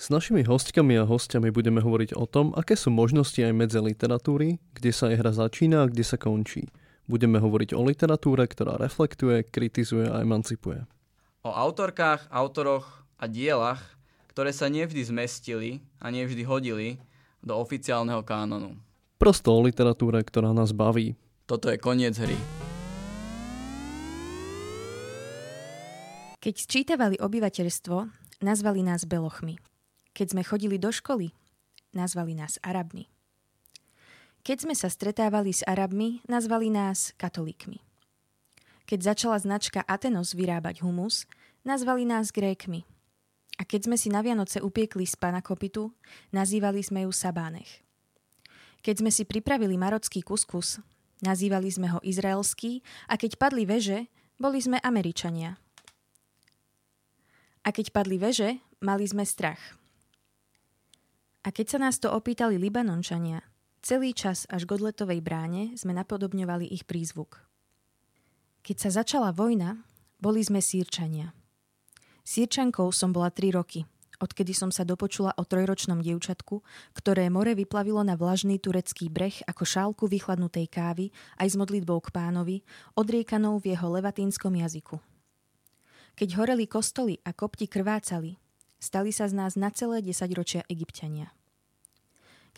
S našimi hostkami a hostiami budeme hovoriť o tom, aké sú možnosti aj medzi literatúry, kde sa jej hra začína a kde sa končí. Budeme hovoriť o literatúre, ktorá reflektuje, kritizuje a emancipuje. O autorkách, autoroch a dielach, ktoré sa nevždy zmestili a nevždy hodili do oficiálneho kánonu. Prosto o literatúre, ktorá nás baví. Toto je koniec hry. Keď sčítavali obyvateľstvo, nazvali nás belochmi. Keď sme chodili do školy, nazvali nás Arabmi. Keď sme sa stretávali s Arabmi, nazvali nás katolíkmi. Keď začala značka Atenos vyrábať humus, nazvali nás Grékmi. A keď sme si na Vianoce upiekli z panakopitu, nazývali sme ju Sabánech. Keď sme si pripravili marocký kuskus, nazývali sme ho izraelský a keď padli veže, boli sme Američania. A keď padli veže, mali sme strach. A keď sa nás to opýtali Libanončania, celý čas až k odletovej bráne sme napodobňovali ich prízvuk. Keď sa začala vojna, boli sme sírčania. Sírčankou som bola 3 roky, odkedy som sa dopočula o trojročnom dievčatku, ktoré more vyplavilo na vlažný turecký breh ako šálku vychladnutej kávy aj s modlitbou k pánovi, odriekanou v jeho levatínskom jazyku. Keď horeli kostoly a kopti krvácali, Stali sa z nás na celé desaťročia egyptiania.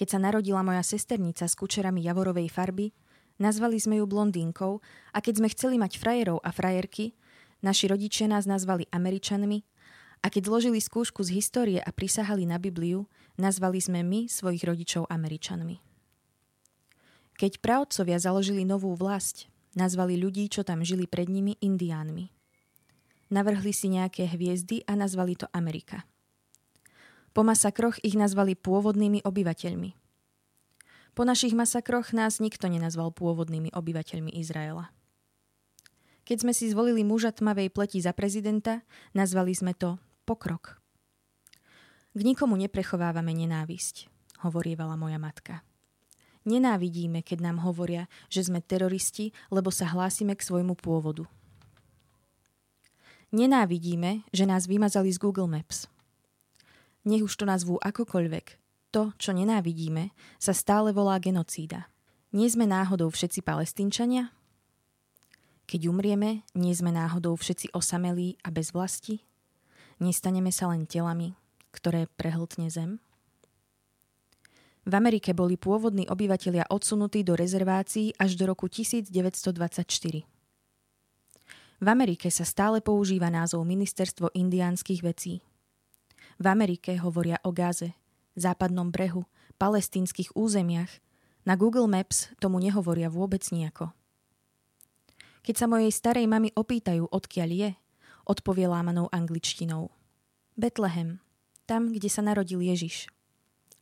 Keď sa narodila moja sesternica s kučerami javorovej farby, nazvali sme ju blondínkou a keď sme chceli mať frajerov a frajerky, naši rodičia nás nazvali Američanmi a keď zložili skúšku z histórie a prisahali na Bibliu, nazvali sme my svojich rodičov Američanmi. Keď pravcovia založili novú vlast, nazvali ľudí, čo tam žili pred nimi, indiánmi. Navrhli si nejaké hviezdy a nazvali to Amerika. Po masakroch ich nazvali pôvodnými obyvateľmi. Po našich masakroch nás nikto nenazval pôvodnými obyvateľmi Izraela. Keď sme si zvolili muža tmavej pleti za prezidenta, nazvali sme to pokrok. K nikomu neprechovávame nenávisť, hovorievala moja matka. Nenávidíme, keď nám hovoria, že sme teroristi, lebo sa hlásime k svojmu pôvodu. Nenávidíme, že nás vymazali z Google Maps – nech už to nazvú akokoľvek, to, čo nenávidíme, sa stále volá genocída. Nie sme náhodou všetci palestínčania? Keď umrieme, nie sme náhodou všetci osamelí a bez vlasti? Nestaneme sa len telami, ktoré prehltne zem? V Amerike boli pôvodní obyvatelia odsunutí do rezervácií až do roku 1924. V Amerike sa stále používa názov Ministerstvo indiánskych vecí – v Amerike hovoria o Gáze, západnom brehu, palestínskych územiach. Na Google Maps tomu nehovoria vôbec nejako. Keď sa mojej starej mamy opýtajú, odkiaľ je, odpovie lámanou angličtinou. Betlehem, tam, kde sa narodil Ježiš.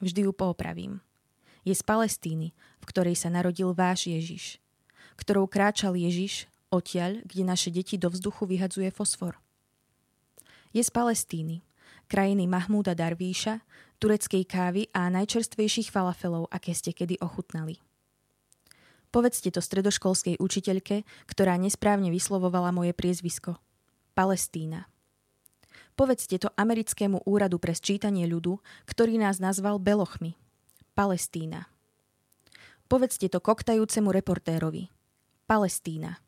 Vždy ju poopravím. Je z Palestíny, v ktorej sa narodil váš Ježiš, ktorou kráčal Ježiš odtiaľ, kde naše deti do vzduchu vyhadzuje fosfor. Je z Palestíny, krajiny Mahmúda Darvíša, tureckej kávy a najčerstvejších falafelov, aké ste kedy ochutnali. Povedzte to stredoškolskej učiteľke, ktorá nesprávne vyslovovala moje priezvisko. Palestína. Povedzte to americkému úradu pre sčítanie ľudu, ktorý nás nazval Belochmi. Palestína. Povedzte to koktajúcemu reportérovi. Palestína.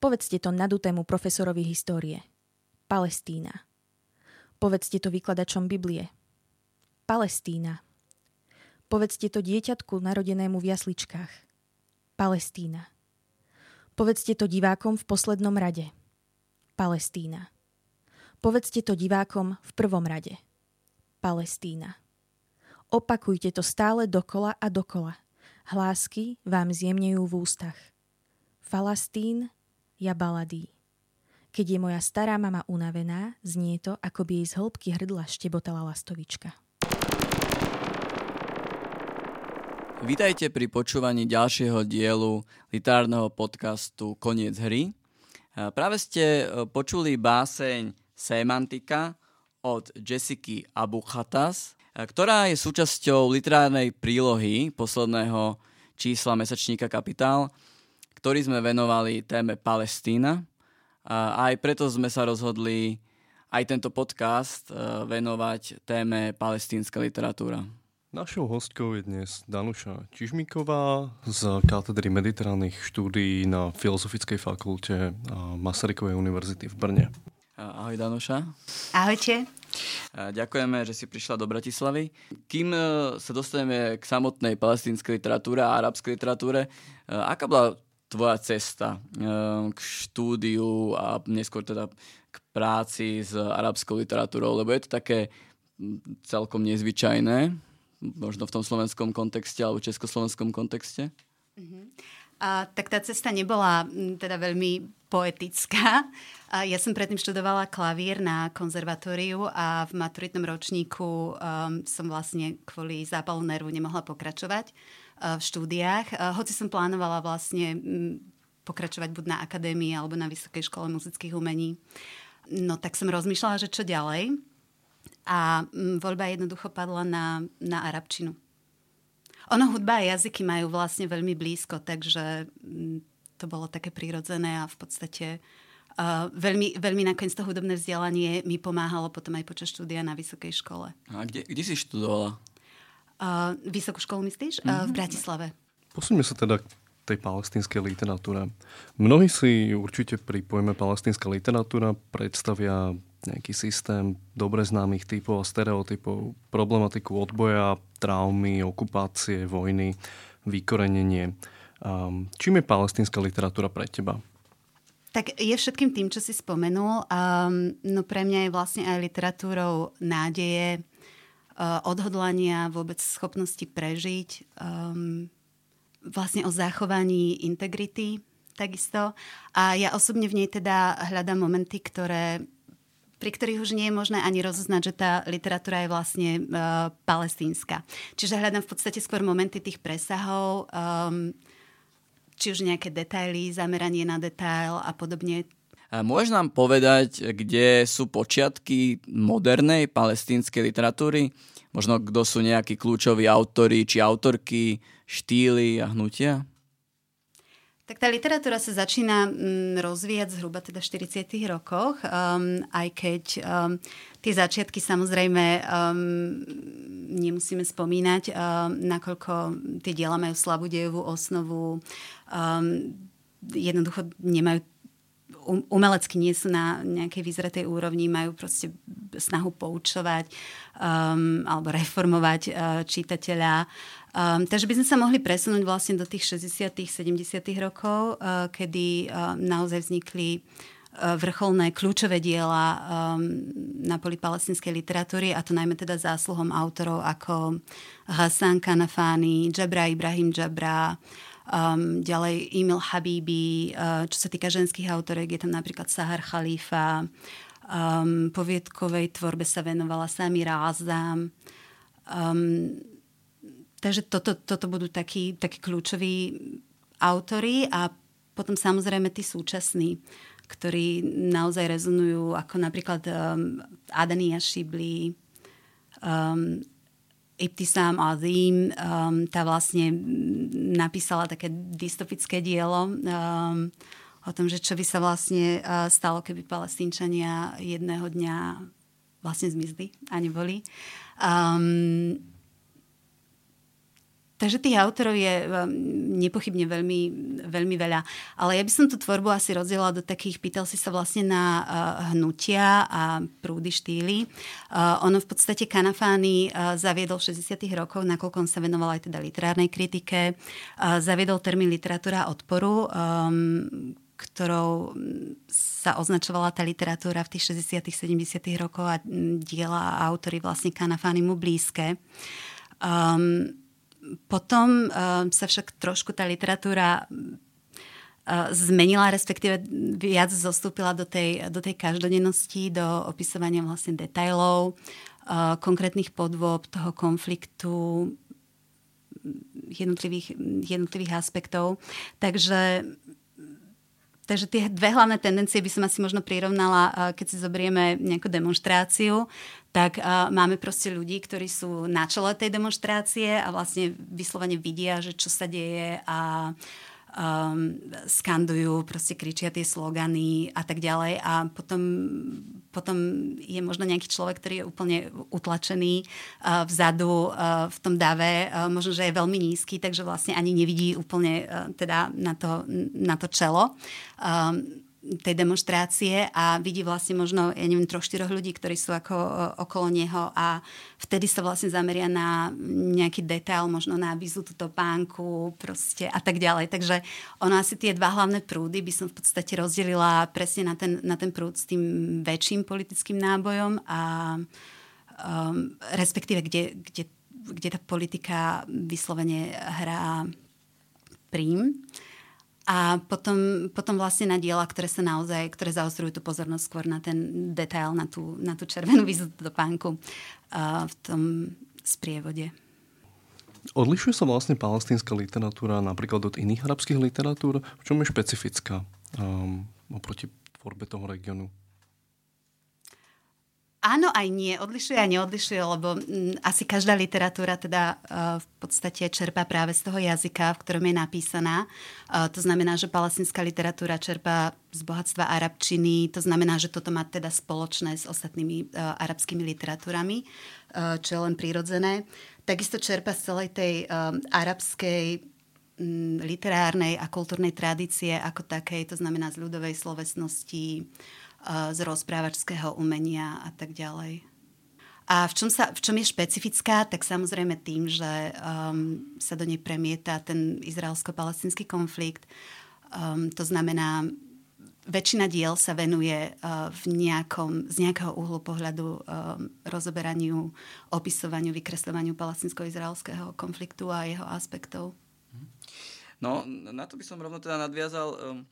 Povedzte to nadutému profesorovi histórie. Palestína. Povedzte to vykladačom Biblie. Palestína. Povedzte to dieťatku narodenému v jasličkách. Palestína. Povedzte to divákom v poslednom rade. Palestína. Povedzte to divákom v prvom rade. Palestína. Opakujte to stále dokola a dokola. Hlásky vám zjemnejú v ústach. Falastín, ja baladí. Keď je moja stará mama unavená, znie to, ako by jej z hĺbky hrdla štebotala lastovička. Vítajte pri počúvaní ďalšieho dielu literárneho podcastu Koniec hry. Práve ste e, počuli báseň Semantika od Jessiky Abuchatas, e, ktorá je súčasťou literárnej prílohy posledného čísla mesačníka Kapitál, ktorý sme venovali téme Palestína. A aj preto sme sa rozhodli aj tento podcast e, venovať téme palestínska literatúra. Našou hostkou je dnes Danuša Čižmíková z katedry mediterálnych štúdií na Filozofickej fakulte Masarykovej univerzity v Brne. Ahoj Danuša. Ahojte. Ďakujeme, že si prišla do Bratislavy. Kým e, sa dostaneme k samotnej palestínskej literatúre a arabskej literatúre, e, aká bola tvoja cesta e, k štúdiu a neskôr teda k práci s arabskou literatúrou? Lebo je to také celkom nezvyčajné možno v tom slovenskom kontexte alebo československom kontexte? Uh-huh. A, tak tá cesta nebola teda veľmi poetická. A ja som predtým študovala klavír na konzervatóriu a v maturitnom ročníku um, som vlastne kvôli zápalu nervu nemohla pokračovať v štúdiách. Uh, hoci som plánovala vlastne um, pokračovať buď na akadémii alebo na Vysokej škole muzických umení. No tak som rozmýšľala, že čo ďalej. A mm, voľba jednoducho padla na, na arabčinu. Ono hudba a jazyky majú vlastne veľmi blízko, takže mm, to bolo také prirodzené a v podstate uh, veľmi, veľmi nakoniec to hudobné vzdelanie mi pomáhalo potom aj počas štúdia na vysokej škole. A kde, kde si študovala? Uh, vysokú školu myslíš? Mm-hmm. Uh, v Bratislave. Posuňme sa teda k tej palestínskej literatúre. Mnohí si určite pri pojme palestínska literatúra predstavia nejaký systém dobre známych typov a stereotypov, problematiku odboja, traumy, okupácie, vojny, vykorenenie. Um, čím je palestínska literatúra pre teba? Tak je všetkým tým, čo si spomenul. Um, no pre mňa je vlastne aj literatúrou nádeje, odhodlania, vôbec schopnosti prežiť, um, vlastne o zachovaní integrity takisto. A ja osobne v nej teda hľadám momenty, ktoré pri ktorých už nie je možné ani rozoznať, že tá literatúra je vlastne uh, palestínska. Čiže hľadám v podstate skôr momenty tých presahov, um, či už nejaké detaily, zameranie na detail a podobne. Môžeš nám povedať, kde sú počiatky modernej palestínskej literatúry? Možno kto sú nejakí kľúčoví autory či autorky, štýly a hnutia? Tak tá literatúra sa začína mm, rozvíjať zhruba teda v 40. rokoch, um, aj keď um, tie začiatky samozrejme um, nemusíme spomínať, um, nakoľko tie diela majú slabú dejovú osnovu, um, jednoducho nemajú umelecky nie sú na nejakej vyzretej úrovni, majú proste snahu poučovať um, alebo reformovať uh, čitateľa. Um, takže by sme sa mohli presunúť vlastne do tých 60 70 rokov, uh, kedy uh, naozaj vznikli uh, vrcholné kľúčové diela um, na poli palestinskej literatúry a to najmä teda zásluhom autorov ako Hassan Kanafani, Jabra Ibrahim Jabra, um, ďalej Emil Habibi, uh, čo sa týka ženských autorek, je tam napríklad Sahar Khalifa, um, poviedkovej tvorbe sa venovala Samira Azam, um, Takže toto, toto budú takí, takí kľúčoví autory a potom samozrejme tí súčasní, ktorí naozaj rezonujú, ako napríklad um, Adania Shibli, um, Ibtisam Azim, um, tá vlastne napísala také dystopické dielo um, o tom, že čo by sa vlastne uh, stalo, keby palestínčania jedného dňa vlastne zmizli a neboli. Um, Takže tých autorov je um, nepochybne veľmi, veľmi veľa. Ale ja by som tú tvorbu asi rozdiela do takých, pýtal si sa vlastne na uh, hnutia a prúdy štýly. Uh, ono v podstate Kanafány uh, zaviedol v 60 rokoch, nakoľko on sa venoval aj teda literárnej kritike, uh, zaviedol termín literatúra odporu, um, ktorou sa označovala tá literatúra v tých 60 70 rokoch a diela a autory vlastne Kanafány mu blízke. Um, potom uh, sa však trošku tá literatúra uh, zmenila, respektíve viac zostúpila do tej, do tej každodennosti, do opisovania vlastne detajlov, uh, konkrétnych podôb toho konfliktu, jednotlivých, jednotlivých aspektov. Takže Takže tie dve hlavné tendencie by som asi možno prirovnala, keď si zoberieme nejakú demonstráciu, tak máme proste ľudí, ktorí sú na čele tej demonstrácie a vlastne vyslovene vidia, že čo sa deje a um, skandujú, proste kričia tie slogany a tak ďalej. A potom, potom je možno nejaký človek, ktorý je úplne utlačený uh, vzadu uh, v tom dave, uh, možno, že je veľmi nízky, takže vlastne ani nevidí úplne uh, teda na to, na to čelo. Um, tej demonstrácie a vidí vlastne možno, ja neviem, troch, štyroch ľudí, ktorí sú ako okolo neho a vtedy sa vlastne zameria na nejaký detail, možno na vizu túto pánku proste a tak ďalej. Takže ono asi tie dva hlavné prúdy by som v podstate rozdelila presne na ten, na ten prúd s tým väčším politickým nábojom a um, respektíve kde, kde, kde tá politika vyslovene hrá prím. A potom, potom vlastne na diela, ktoré sa naozaj, ktoré zaostrujú tú pozornosť skôr na ten detail, na tú, na tú červenú vizu do pánku uh, v tom sprievode. Odlišuje sa vlastne palestínska literatúra napríklad od iných arabských literatúr? V čom je špecifická um, oproti tvorbe toho regiónu? Áno, aj nie. Odlišuje a neodlišuje, lebo m, mm, asi každá literatúra teda uh, v podstate čerpá práve z toho jazyka, v ktorom je napísaná. Uh, to znamená, že palestinská literatúra čerpá z bohatstva arabčiny. To znamená, že toto má teda spoločné s ostatnými uh, arabskými literatúrami, uh, čo je len prirodzené. Takisto čerpa z celej tej uh, arabskej um, literárnej a kultúrnej tradície ako takej, to znamená z ľudovej slovesnosti, z rozprávačského umenia a tak ďalej. A v čom, sa, v čom je špecifická, tak samozrejme tým, že um, sa do nej premieta ten izraelsko-palestinský konflikt. Um, to znamená, väčšina diel sa venuje uh, v nejakom, z nejakého uhlu pohľadu um, rozoberaniu, opisovaniu, vykresľovaniu palestinsko-izraelského konfliktu a jeho aspektov. No, na to by som rovno teda nadviazal. Um,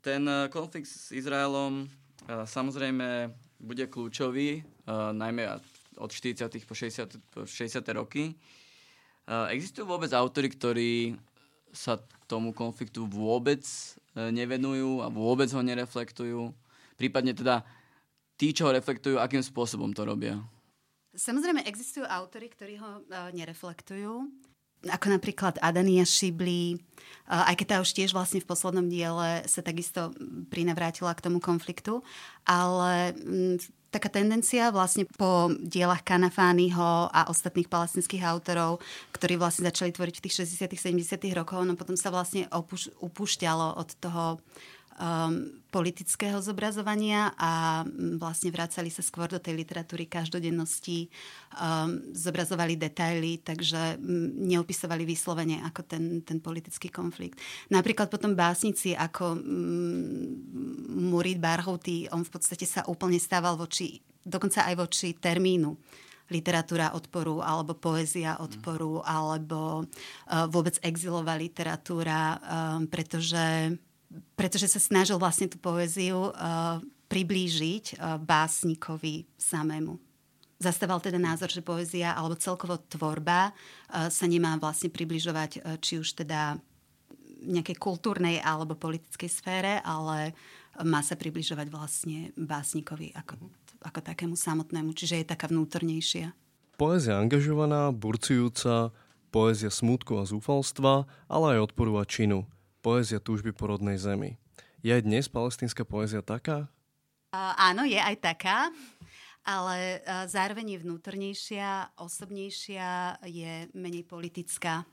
ten eh, konflikt s Izraelom eh, samozrejme bude kľúčový, eh, najmä od 40. po 60. Po 60. roky. Existujú vôbec autory, ktorí sa tomu konfliktu vôbec nevenujú a vôbec ho nereflektujú? Prípadne teda tí, čo ho reflektujú, akým spôsobom to robia? Samozrejme, existujú autory, ktorí ho nereflektujú ako napríklad Adania Šibli, aj keď tá už tiež vlastne v poslednom diele sa takisto prinavrátila k tomu konfliktu, ale mm, taká tendencia vlastne po dielach Kanafányho a ostatných palestinských autorov, ktorí vlastne začali tvoriť v tých 60 70 rokoch, no potom sa vlastne opuš- upúšťalo od toho um, politického zobrazovania a mm, vlastne vracali sa skôr do tej literatúry každodennosti, um, zobrazovali detaily, takže um, neopisovali vyslovene ako ten, ten politický konflikt. Napríklad potom básnici ako um, Murid Barhouti, on v podstate sa úplne stával voči, dokonca aj voči termínu literatúra odporu alebo poézia odporu alebo uh, vôbec exilová literatúra, um, pretože pretože sa snažil vlastne tú poéziu uh, priblížiť uh, básnikovi samému. Zastával teda názor, že poézia alebo celkovo tvorba uh, sa nemá vlastne približovať uh, či už teda nejakej kultúrnej alebo politickej sfére, ale má sa približovať vlastne básnikovi ako, ako takému samotnému, čiže je taká vnútornejšia. Poézia angažovaná, burcujúca, poézia smutku a zúfalstva, ale aj odporu a činu poézia túžby po rodnej zemi. Je aj dnes palestínska poézia taká? Uh, áno, je aj taká. ale zároveň je vnútornejšia, osobnejšia, je menej politická.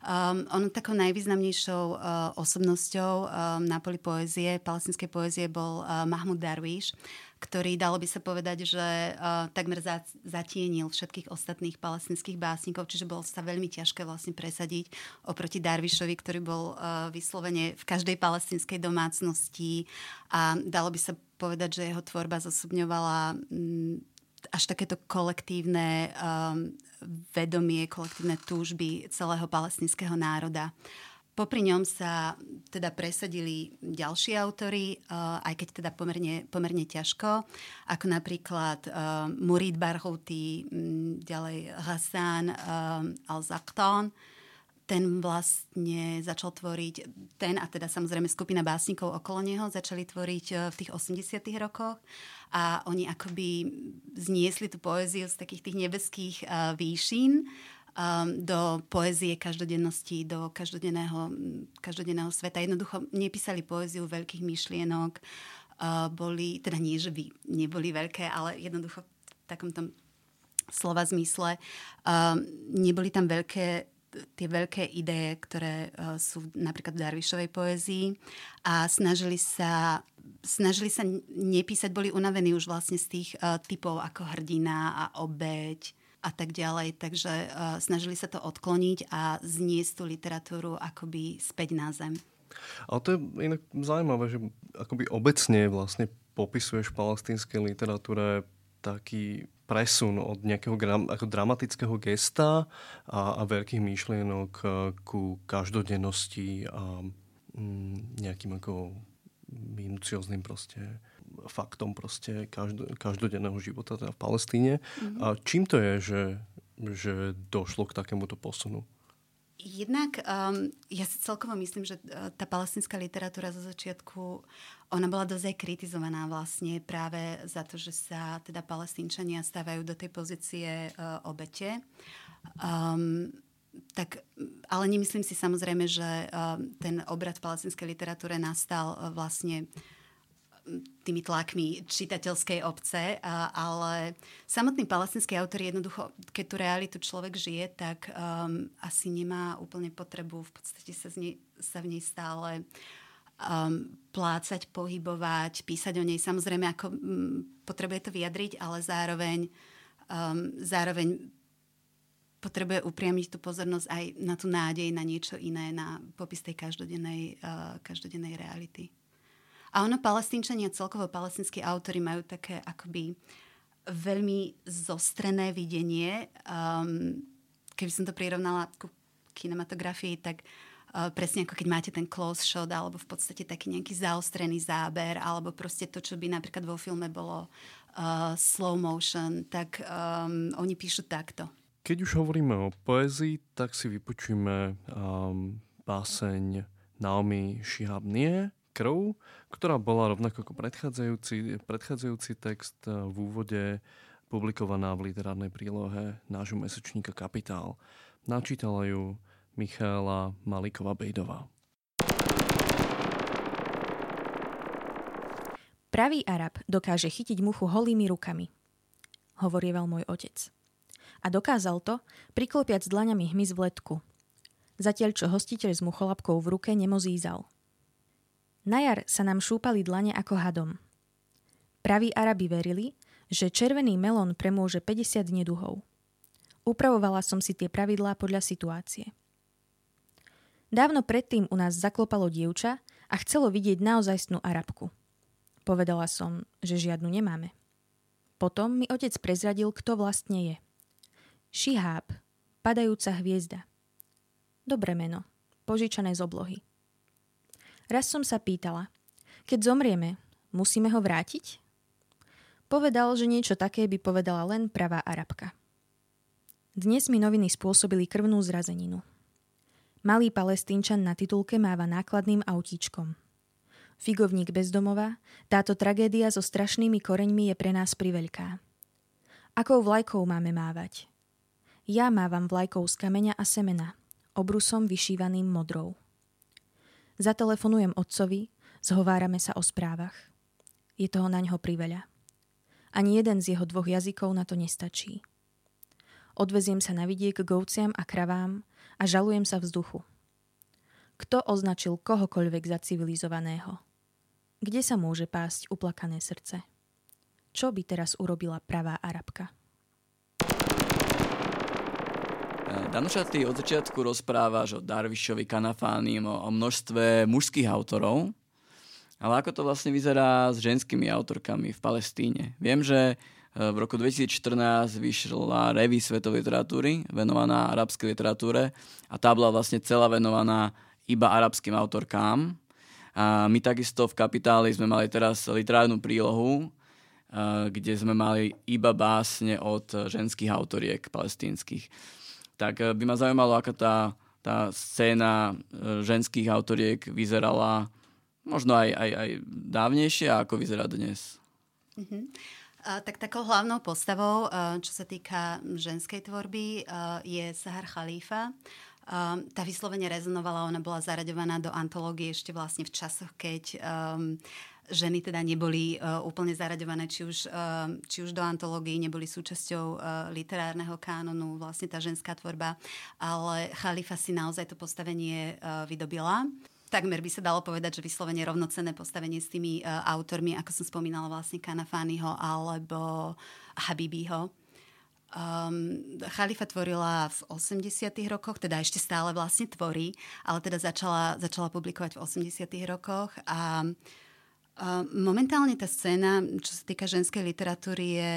Um, on takou najvýznamnejšou uh, osobnosťou um, na poli poézie, palestinskej poézie bol uh, Mahmud Darwish, ktorý, dalo by sa povedať, že uh, takmer za, zatienil všetkých ostatných palestinských básnikov, čiže bolo sa veľmi ťažké vlastne presadiť oproti Darwishovi, ktorý bol uh, vyslovene v každej palestinskej domácnosti a dalo by sa povedať, že jeho tvorba zosobňovala um, až takéto kolektívne um, vedomie, kolektívne túžby celého palestinského národa. Popri ňom sa teda presadili ďalší autory, uh, aj keď teda pomerne, pomerne ťažko, ako napríklad uh, Murid Barhouti, um, ďalej Hassan um, al-Zaqtan, ten vlastne začal tvoriť, ten a teda samozrejme skupina básnikov okolo neho začali tvoriť v tých 80 rokoch. A oni akoby zniesli tú poéziu z takých tých nebeských výšin do poézie každodennosti, do každodenného, každodenného sveta. Jednoducho nepísali poéziu veľkých myšlienok, uh, boli, teda nie, že by neboli veľké, ale jednoducho v takom tom slova zmysle. Um, neboli tam veľké tie veľké ideje, ktoré sú napríklad v Darvišovej poézii a snažili sa, snažili sa nepísať, boli unavení už vlastne z tých typov ako hrdina a obeď a tak ďalej, takže uh, snažili sa to odkloniť a zniesť tú literatúru akoby späť na zem. Ale to je inak zaujímavé, že akoby obecne vlastne popisuješ v palestinskej literatúre taký presun od nejakého gram, ako dramatického gesta a, a veľkých myšlienok e, ku každodennosti a mm, nejakým ako minucióznym proste faktom proste každo, každodenného života teda v Palestíne. Mm-hmm. A čím to je, že, že došlo k takémuto posunu? Jednak um, ja si celkovo myslím, že uh, tá palestinská literatúra zo začiatku, ona bola dosť aj kritizovaná vlastne práve za to, že sa teda palestínčania stávajú do tej pozície uh, obete. Um, tak, ale nemyslím si samozrejme, že uh, ten obrad v palestinskej literatúre nastal uh, vlastne uh, tými tlakmi čitateľskej obce, ale samotný palestinský autor jednoducho, keď tú realitu človek žije, tak um, asi nemá úplne potrebu v podstate sa, z nej, sa v nej stále um, plácať, pohybovať, písať o nej. Samozrejme, ako um, potrebuje to vyjadriť, ale zároveň, um, zároveň potrebuje upriamiť tú pozornosť aj na tú nádej, na niečo iné, na popis tej každodennej, uh, každodennej reality. A ono palestínčania, celkovo palestinskí autory majú také akoby veľmi zostrené videnie. Um, keby som to prirovnala ku kinematografii, tak uh, presne ako keď máte ten close shot, alebo v podstate taký nejaký zaostrený záber, alebo proste to, čo by napríklad vo filme bolo uh, slow motion, tak um, oni píšu takto. Keď už hovoríme o poezii, tak si vypočujeme um, báseň Naomi Shihab Nie, krv, ktorá bola rovnako ako predchádzajúci, predchádzajúci text eh, v úvode publikovaná v literárnej prílohe nášho mesačníka Kapitál. Načítala ju Michála Maliková Bejdová. Pravý Arab dokáže chytiť muchu holými rukami, hovorieval môj otec. A dokázal to, priklopiac dlaňami hmyz v letku. Zatiaľ, čo hostiteľ s mucholapkou v ruke nemozízal – na jar sa nám šúpali dlane ako hadom. Praví Arabi verili, že červený melón premôže 50 neduhov. Upravovala som si tie pravidlá podľa situácie. Dávno predtým u nás zaklopalo dievča a chcelo vidieť naozajstnú Arabku. Povedala som, že žiadnu nemáme. Potom mi otec prezradil, kto vlastne je. Šiháb, padajúca hviezda. Dobré meno, požičané z oblohy. Raz som sa pýtala, keď zomrieme, musíme ho vrátiť? Povedal, že niečo také by povedala len pravá Arabka. Dnes mi noviny spôsobili krvnú zrazeninu. Malý palestínčan na titulke máva nákladným autíčkom. Figovník bezdomova, táto tragédia so strašnými koreňmi je pre nás priveľká. Akou vlajkou máme mávať? Ja mávam vlajkou z kameňa a semena, obrusom vyšívaným modrou. Zatelefonujem otcovi, zhovárame sa o správach. Je toho na ňo priveľa. Ani jeden z jeho dvoch jazykov na to nestačí. Odveziem sa na vidiek k ovciam a kravám a žalujem sa vzduchu. Kto označil kohokoľvek za civilizovaného? Kde sa môže pásť uplakané srdce? Čo by teraz urobila pravá Arabka? Danuša, ty od začiatku rozprávaš o Darvišovi, Kanafánim, o, o množstve mužských autorov, ale ako to vlastne vyzerá s ženskými autorkami v Palestíne? Viem, že e, v roku 2014 vyšla reví svetovej literatúry venovaná arabskej literatúre a tá bola vlastne celá venovaná iba arabským autorkám. A my takisto v Kapitáli sme mali teraz literárnu prílohu, e, kde sme mali iba básne od ženských autoriek palestínskych tak eh, by ma zaujímalo, aká tá, tá scéna eh, ženských autoriek vyzerala možno aj, aj, aj dávnejšie a ako vyzerá dnes. Uh-huh. Uh, tak takou hlavnou postavou, uh, čo sa týka ženskej tvorby, je Sahar Khalifa. Tá vyslovene rezonovala, ona bola zaraďovaná do antológie ešte vlastne v časoch, keď um, ženy teda neboli uh, úplne zaraďované či už, uh, či už do antológií, neboli súčasťou uh, literárneho kánonu, vlastne tá ženská tvorba, ale Chalifa si naozaj to postavenie uh, vydobila. Takmer by sa dalo povedať, že vyslovene rovnocenné postavenie s tými uh, autormi, ako som spomínala vlastne Kanafányho alebo Habibiho. Um, Chalifa tvorila v 80 rokoch, teda ešte stále vlastne tvorí, ale teda začala, začala publikovať v 80 rokoch a uh, Momentálne tá scéna, čo sa týka ženskej literatúry, je,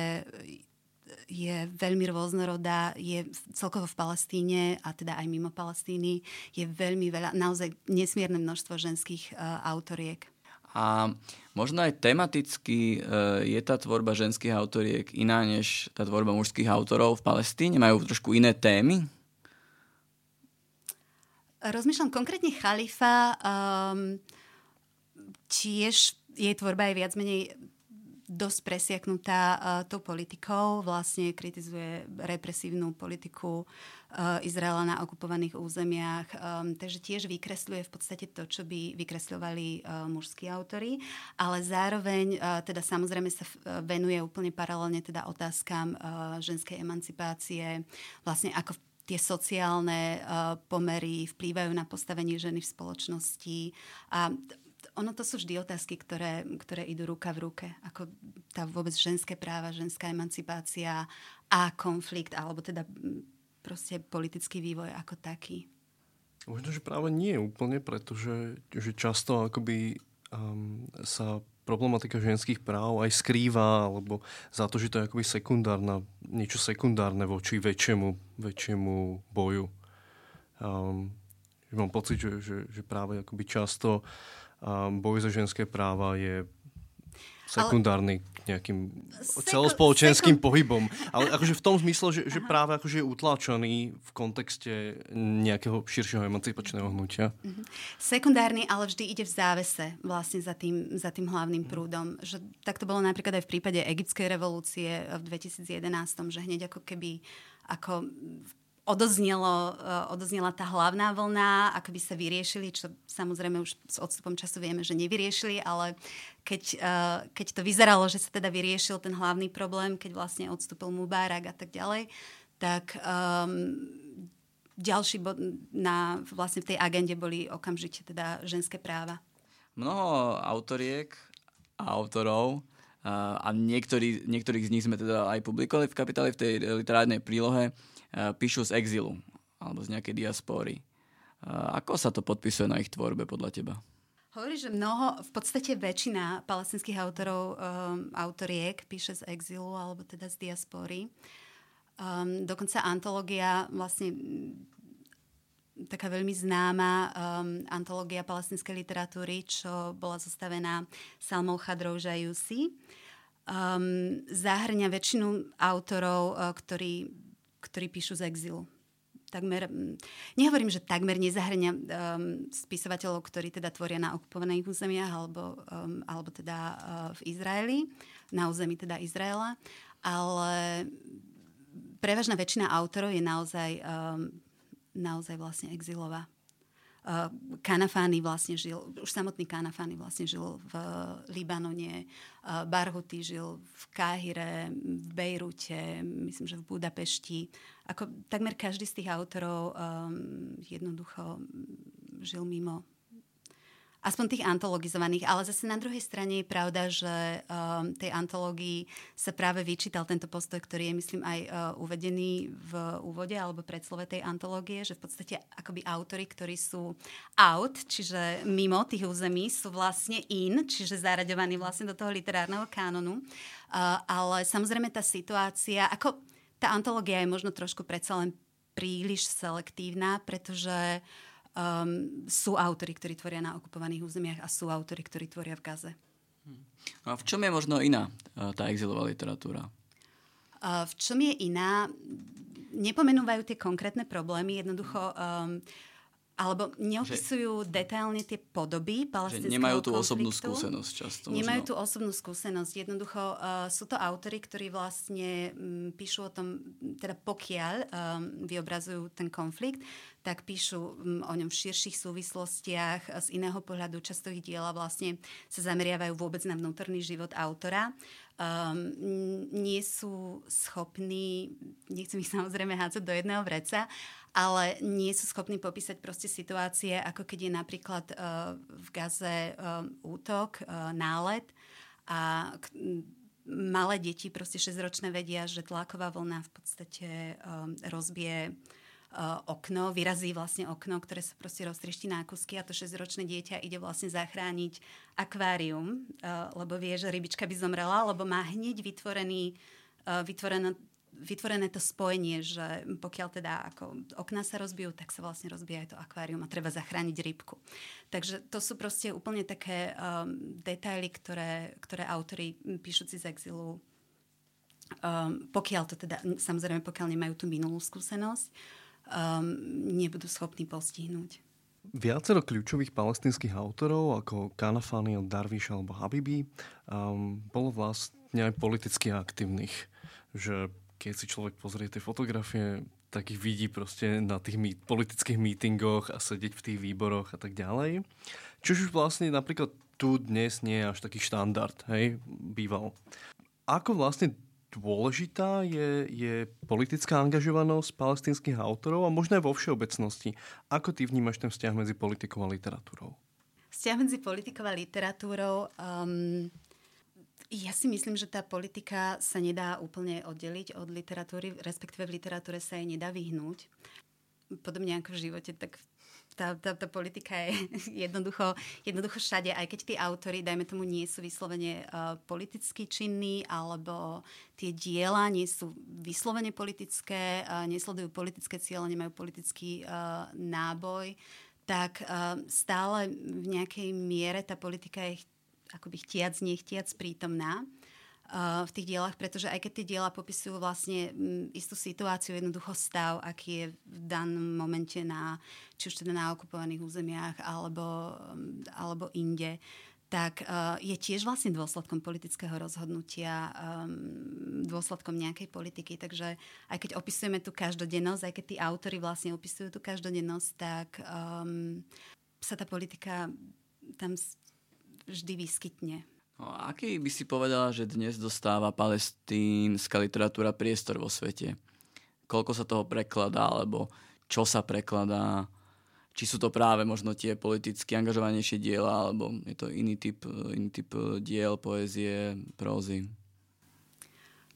je veľmi rôznorodá, je celkovo v Palestíne a teda aj mimo Palestíny je veľmi veľa, naozaj nesmierne množstvo ženských uh, autoriek. A možno aj tematicky uh, je tá tvorba ženských autoriek iná než tá tvorba mužských autorov v Palestíne? Majú trošku iné témy? Rozmýšľam konkrétne Chalifa um, tiež jej tvorba je viac menej dosť presiaknutá uh, tou politikou, vlastne kritizuje represívnu politiku uh, Izraela na okupovaných územiach, um, takže tiež vykresľuje v podstate to, čo by vykresľovali uh, mužskí autory, ale zároveň uh, teda samozrejme sa venuje úplne paralelne teda otázkam uh, ženskej emancipácie, vlastne ako tie sociálne uh, pomery vplývajú na postavenie ženy v spoločnosti. A ono to sú vždy otázky, ktoré, ktoré idú ruka v ruke. Ako tá vôbec ženské práva, ženská emancipácia a konflikt, alebo teda proste politický vývoj ako taký. Možno, že práve nie úplne, pretože že často akoby um, sa problematika ženských práv aj skrýva, alebo za to, že to je akoby sekundárna, niečo sekundárne voči väčšiemu, väčšiemu boju. Um, mám pocit, že, že, že práve akoby často boj za ženské práva je sekundárny nejakým Seko, celospoločenským seko... pohybom. Ale akože v tom zmysle, že, že práve akože je utlačený v kontexte nejakého širšieho emancipačného hnutia. Mm-hmm. Sekundárny, ale vždy ide v závese vlastne za tým, za tým hlavným prúdom. Že, tak to bolo napríklad aj v prípade egyptskej revolúcie v 2011, že hneď ako keby ako odoznelo, uh, odoznela tá hlavná vlna, ako by sa vyriešili, čo samozrejme už s odstupom času vieme, že nevyriešili, ale keď, uh, keď to vyzeralo, že sa teda vyriešil ten hlavný problém, keď vlastne odstúpil Mubarak a tak ďalej, tak um, ďalší bod na, vlastne v tej agende boli okamžite teda ženské práva. Mnoho autoriek a autorov uh, a niektorý, niektorých z nich sme teda aj publikovali v kapitále v tej literárnej prílohe, Eh, píšu z exilu alebo z nejakej diaspóry. Eh, ako sa to podpisuje na ich tvorbe podľa teba? Hovorí, že mnoho, v podstate väčšina palestinských autorov, um, autoriek píše z exilu alebo teda z diaspory. Um, dokonca antológia vlastne taká veľmi známa um, antológia palestinskej literatúry, čo bola zostavená Salmou Chadrou Jajusi. Um, zahrňa väčšinu autorov, uh, ktorí ktorí píšu z exilu. Takmer, nehovorím, že takmer nezahrňa um, spisovateľov, ktorí teda tvoria na okupovaných územiach alebo, um, alebo teda uh, v Izraeli, na území teda Izraela, ale prevažná väčšina autorov je naozaj, um, naozaj vlastne exilová. Uh, Kanafány vlastne žil, už samotný Kanafány vlastne žil v Libanone, uh, Barhuty žil v Káhire, v Bejrute, myslím, že v Budapešti. Ako takmer každý z tých autorov um, jednoducho žil mimo aspoň tých antologizovaných, ale zase na druhej strane je pravda, že um, tej antológii sa práve vyčítal tento postoj, ktorý je, myslím, aj uh, uvedený v úvode alebo predslove tej antológie, že v podstate akoby autory, ktorí sú out, čiže mimo tých území, sú vlastne in, čiže zaraďovaní vlastne do toho literárneho kánonu. Uh, ale samozrejme tá situácia, ako tá antológia je možno trošku predsa len príliš selektívna, pretože uh, um, sú autory, ktorí tvoria na okupovaných územiach a sú autory, ktorí tvoria v Gaze. A v čom je možno iná uh, tá exilová literatúra? Uh, v čom je iná? Nepomenúvajú tie konkrétne problémy, jednoducho um, alebo neopisujú že, detailne tie podoby palestinského Nemajú tú konfliktu. osobnú skúsenosť často. Nemajú možno. tú osobnú skúsenosť. Jednoducho uh, sú to autory, ktorí vlastne um, píšu o tom, teda pokiaľ um, vyobrazujú ten konflikt, tak píšu um, o ňom v širších súvislostiach z iného pohľadu. Často ich diela vlastne sa zameriavajú vôbec na vnútorný život autora. Um, nie sú schopní, nechcem ich samozrejme hádzať do jedného vreca, ale nie sú schopní popísať proste situácie, ako keď je napríklad uh, v Gaze uh, útok, uh, nálet a k, malé deti, proste 6-ročné vedia, že tlaková vlna v podstate um, rozbije okno, vyrazí vlastne okno, ktoré sa proste roztriešti na kusky a to 6-ročné dieťa ide vlastne zachrániť akvárium, lebo vie, že rybička by zomrela, lebo má hneď vytvorený, uh, vytvorené to spojenie, že pokiaľ teda ako okná sa rozbijú, tak sa vlastne rozbíja aj to akvárium a treba zachrániť rybku. Takže to sú proste úplne také um, detaily, ktoré, ktoré autory píšuci z exilu, um, pokiaľ to teda, samozrejme pokiaľ nemajú tú minulú skúsenosť, um, nebudú schopní postihnúť. Viacero kľúčových palestinských autorov, ako Kanafani, Darviš alebo Habibi, um, bolo vlastne aj politicky aktívnych. Že keď si človek pozrie tie fotografie, tak ich vidí proste na tých mý, politických mítingoch a sedieť v tých výboroch a tak ďalej. Čo už vlastne napríklad tu dnes nie je až taký štandard, hej, býval. Ako vlastne dôležitá je, je politická angažovanosť palestinských autorov a možno aj vo všeobecnosti. Ako ty vnímaš ten vzťah medzi politikou a literatúrou? Vzťah medzi politikou a literatúrou... Um ja si myslím, že tá politika sa nedá úplne oddeliť od literatúry, respektíve v literatúre sa jej nedá vyhnúť. Podobne ako v živote, tak tá, tá, tá politika je jednoducho, jednoducho všade, aj keď tí autory, dajme tomu, nie sú vyslovene uh, politicky činní, alebo tie diela nie sú vyslovene politické, uh, nesledujú politické cieľe, nemajú politický uh, náboj, tak uh, stále v nejakej miere tá politika je akoby chtiac, nechtiac prítomná uh, v tých dielach, pretože aj keď tie diela popisujú vlastne m, istú situáciu, jednoducho stav, aký je v danom momente na, či už teda na okupovaných územiach alebo, um, alebo inde, tak uh, je tiež vlastne dôsledkom politického rozhodnutia, um, dôsledkom nejakej politiky. Takže aj keď opisujeme tú každodennosť, aj keď tí autory vlastne opisujú tú každodennosť, tak um, sa tá politika tam vždy vyskytne. No, aký by si povedala, že dnes dostáva palestínska literatúra priestor vo svete? Koľko sa toho prekladá, alebo čo sa prekladá? Či sú to práve možno tie politicky angažovanejšie diela, alebo je to iný typ, iný typ diel, poézie, prózy?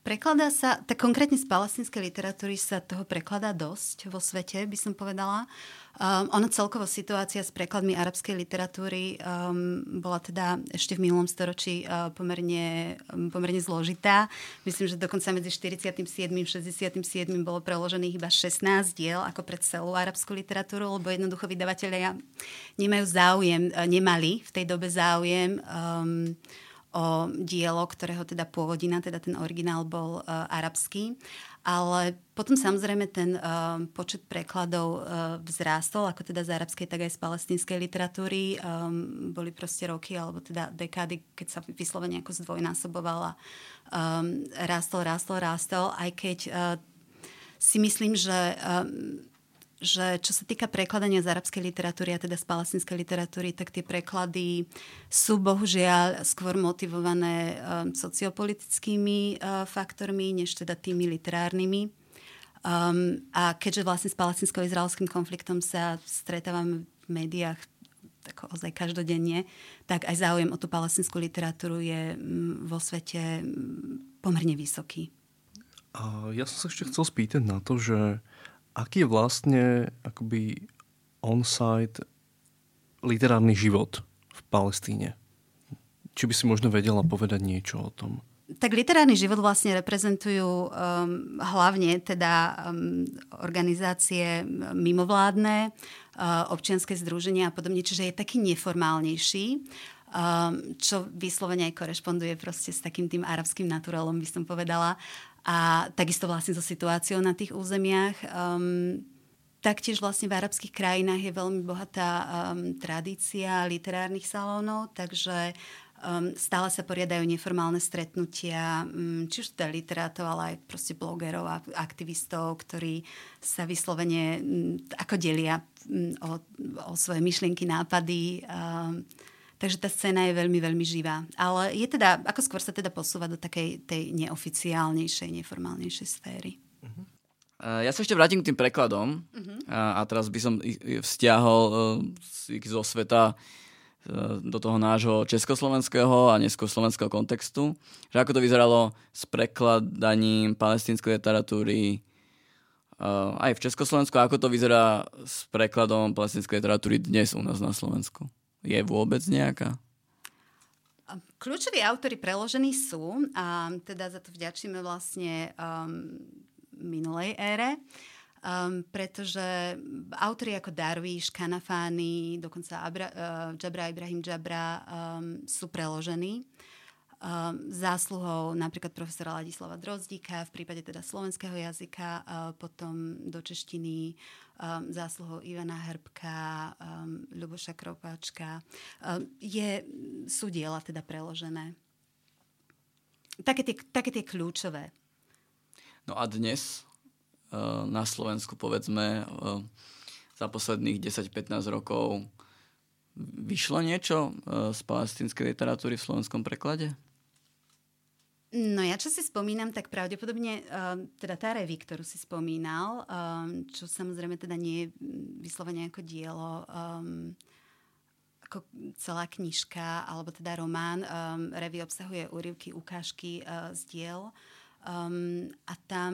Prekladá sa, tak konkrétne z palestinskej literatúry sa toho prekladá dosť vo svete, by som povedala. Um, ono celkovo situácia s prekladmi arabskej literatúry um, bola teda ešte v minulom storočí uh, pomerne, um, pomerne zložitá. Myslím, že dokonca medzi 47. a 67. bolo preložených iba 16 diel ako pre celú arabskú literatúru, lebo jednoducho vydavatelia nemajú záujem, uh, nemali v tej dobe záujem um, o dielo, ktorého teda pôvodina, teda ten originál bol uh, arabský. Ale potom samozrejme ten uh, počet prekladov uh, vzrástol, ako teda z arabskej, tak aj z palestinskej literatúry. Um, boli proste roky, alebo teda dekády, keď sa vyslovene ako zdvojnásobovala. Um, rástol, rástol, rástol, aj keď uh, si myslím, že um, že čo sa týka prekladania z arabskej literatúry a teda z palestinskej literatúry, tak tie preklady sú bohužiaľ skôr motivované um, sociopolitickými uh, faktormi, než teda tými literárnymi. Um, a keďže vlastne s palestinsko-izraelským konfliktom sa stretávame v médiách tak ozaj každodenne, tak aj záujem o tú palestinskú literatúru je um, vo svete um, pomerne vysoký. A ja som sa ešte chcel spýtať na to, že aký je vlastne akoby on-site literárny život v Palestíne? Či by si možno vedela povedať niečo o tom? Tak literárny život vlastne reprezentujú um, hlavne teda um, organizácie mimovládne, uh, občianske združenia a podobne, čiže je taký neformálnejší, um, čo vyslovene aj korešponduje proste s takým tým arabským naturálom, by som povedala a takisto vlastne so situáciou na tých územiach. Um, taktiež vlastne v arabských krajinách je veľmi bohatá um, tradícia literárnych salónov, takže um, stále sa poriadajú neformálne stretnutia, um, či už teda literátov, ale aj proste blogerov a aktivistov, ktorí sa vyslovene um, ako delia um, o, o svoje myšlienky, nápady. Um, Takže tá scéna je veľmi, veľmi živá. Ale je teda, ako skôr sa teda posúva do takej tej neoficiálnejšej, neformálnejšej sféry. Uh-huh. Ja sa ešte vrátim k tým prekladom uh-huh. a, a teraz by som vzťahol uh, zo sveta uh, do toho nášho československého a neskoslovenského kontextu. Že ako to vyzeralo s prekladaním palestínskej literatúry uh, aj v Československu, ako to vyzerá s prekladom palestínskej literatúry dnes u nás na Slovensku je vôbec nejaká? Kľúčoví autory preložení sú a teda za to vďačíme vlastne um, minulej ére, um, pretože autory ako Darwish, Kanafány, dokonca Abra, uh, Jabra Ibrahim Jabra um, sú preložení. Um, zásluhou napríklad profesora Ladislava Drozdíka v prípade teda slovenského jazyka, uh, potom do češtiny um, zásluhou Ivana Hrbka, um, Ľuboša Kropáčka. Je, sú diela teda preložené. Také tie, také tie kľúčové. No a dnes uh, na Slovensku povedzme uh, za posledných 10-15 rokov vyšlo niečo z palestinskej literatúry v slovenskom preklade? No ja čo si spomínam, tak pravdepodobne uh, teda tá revy, ktorú si spomínal, um, čo samozrejme teda nie je vyslovene ako dielo, um, ako celá knižka, alebo teda román. Revy obsahuje úryvky, ukážky z diel. Um, a tam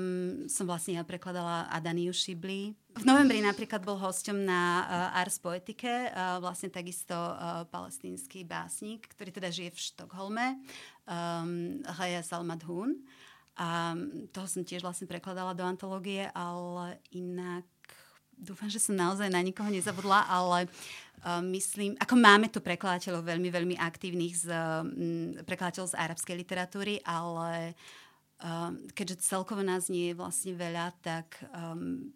som vlastne ja prekladala Adaniu Šibli. V novembri napríklad bol hosťom na uh, Ars Poetike, uh, vlastne takisto uh, palestínsky básnik, ktorý teda žije v Štokholme, um, Haya Salmadhun. A toho som tiež vlastne prekladala do antológie, ale inak dúfam, že som naozaj na nikoho nezabudla, ale uh, myslím, ako máme tu prekladateľov veľmi, veľmi aktívnych z, um, prekladateľov z arabskej literatúry, ale uh, um, keďže celkovo nás nie je vlastne veľa, tak um,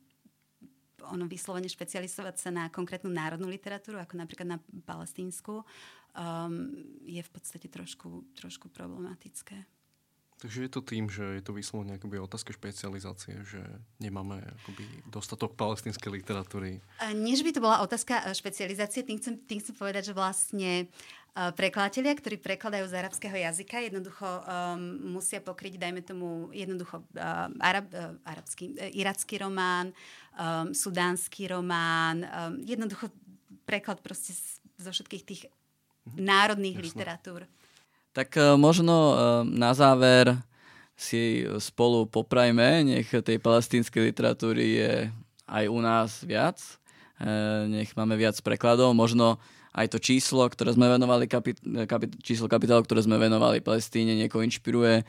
ono vyslovene špecializovať sa na konkrétnu národnú literatúru, ako napríklad na palestínsku, um, je v podstate trošku, trošku problematické. Takže je to tým, že je to vyslovene akoby otázka špecializácie, že nemáme akoby dostatok palestinskej literatúry. Nie, že by to bola otázka e, špecializácie, tým chcem, tým chcem povedať, že vlastne prekladatelia, ktorí prekladajú z arabského jazyka, jednoducho um, musia pokryť, dajme tomu, jednoducho uh, arab, uh, arabský, uh, iracký román, um, sudánsky román, um, jednoducho preklad proste zo všetkých tých mhm. národných Jasne. literatúr. Tak uh, možno uh, na záver si spolu poprajme, nech tej palestínskej literatúry je aj u nás viac, uh, nech máme viac prekladov, možno aj to číslo, ktoré sme venovali, kapit- kapit- číslo kapitálu, ktoré sme venovali Palestíne, niekoho inšpiruje.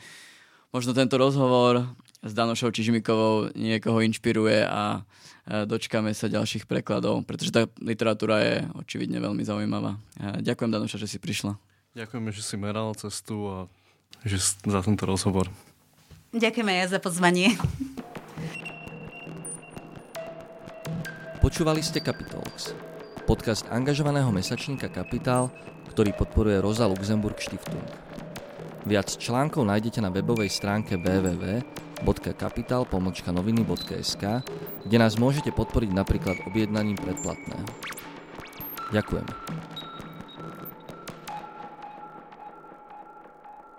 Možno tento rozhovor s Danošou Čižmikovou niekoho inšpiruje a dočkáme sa ďalších prekladov, pretože tá literatúra je očividne veľmi zaujímavá. Ďakujem, Danoša, že si prišla. Ďakujeme, že si meral cestu a že za tento rozhovor. Ďakujeme aj za pozvanie. Počúvali ste Capitalx podcast angažovaného mesačníka Kapitál, ktorý podporuje Rosa Luxemburg Stiftung. Viac článkov nájdete na webovej stránke www.kapital.noviny.sk kde nás môžete podporiť napríklad objednaním predplatného. Ďakujem.